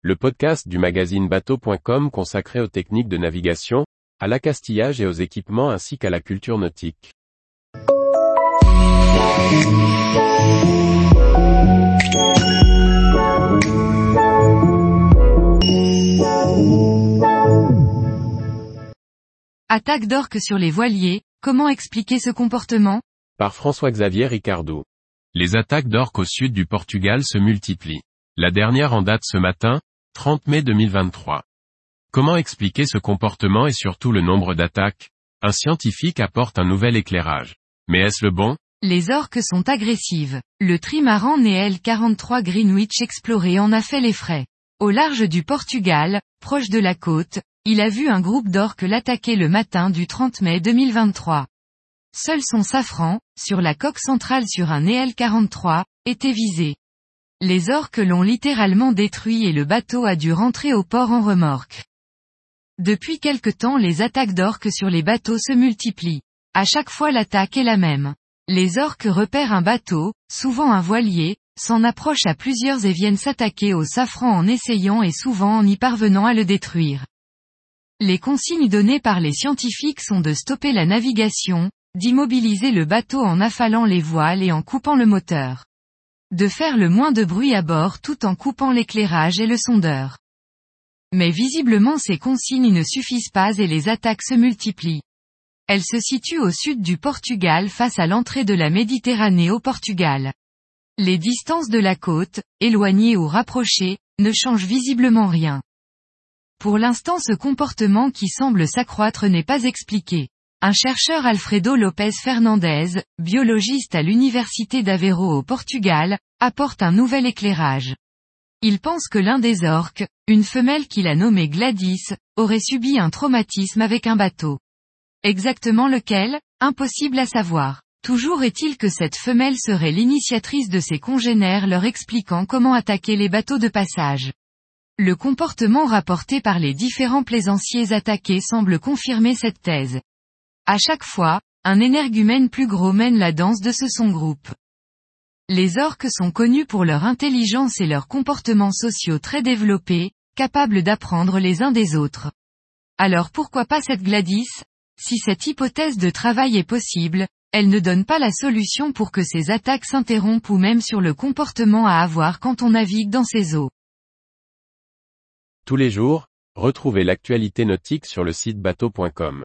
le podcast du magazine bateau.com consacré aux techniques de navigation, à l'accastillage et aux équipements ainsi qu'à la culture nautique. Attaque d'orques sur les voiliers, comment expliquer ce comportement? Par François-Xavier Ricardou. Les attaques d'orques au sud du Portugal se multiplient. La dernière en date ce matin, 30 mai 2023. Comment expliquer ce comportement et surtout le nombre d'attaques? Un scientifique apporte un nouvel éclairage. Mais est-ce le bon? Les orques sont agressives. Le trimaran Nel 43 Greenwich exploré en a fait les frais. Au large du Portugal, proche de la côte, il a vu un groupe d'orques l'attaquer le matin du 30 mai 2023. Seul son safran, sur la coque centrale sur un Nel 43, était visé. Les orques l'ont littéralement détruit et le bateau a dû rentrer au port en remorque. Depuis quelque temps les attaques d'orques sur les bateaux se multiplient. À chaque fois l'attaque est la même. Les orques repèrent un bateau, souvent un voilier, s'en approchent à plusieurs et viennent s'attaquer au safran en essayant et souvent en y parvenant à le détruire. Les consignes données par les scientifiques sont de stopper la navigation, d'immobiliser le bateau en affalant les voiles et en coupant le moteur de faire le moins de bruit à bord tout en coupant l'éclairage et le sondeur. Mais visiblement ces consignes ne suffisent pas et les attaques se multiplient. Elles se situent au sud du Portugal face à l'entrée de la Méditerranée au Portugal. Les distances de la côte, éloignées ou rapprochées, ne changent visiblement rien. Pour l'instant ce comportement qui semble s'accroître n'est pas expliqué. Un chercheur Alfredo Lopez Fernandez, biologiste à l'université d'Aveiro au Portugal, apporte un nouvel éclairage. Il pense que l'un des orques, une femelle qu'il a nommée Gladys, aurait subi un traumatisme avec un bateau. Exactement lequel? Impossible à savoir. Toujours est-il que cette femelle serait l'initiatrice de ses congénères leur expliquant comment attaquer les bateaux de passage. Le comportement rapporté par les différents plaisanciers attaqués semble confirmer cette thèse. À chaque fois, un énergumène plus gros mène la danse de ce son groupe. Les orques sont connus pour leur intelligence et leurs comportements sociaux très développés, capables d'apprendre les uns des autres. Alors pourquoi pas cette Gladys? Si cette hypothèse de travail est possible, elle ne donne pas la solution pour que ces attaques s'interrompent ou même sur le comportement à avoir quand on navigue dans ces eaux. Tous les jours, retrouvez l'actualité nautique sur le site bateau.com.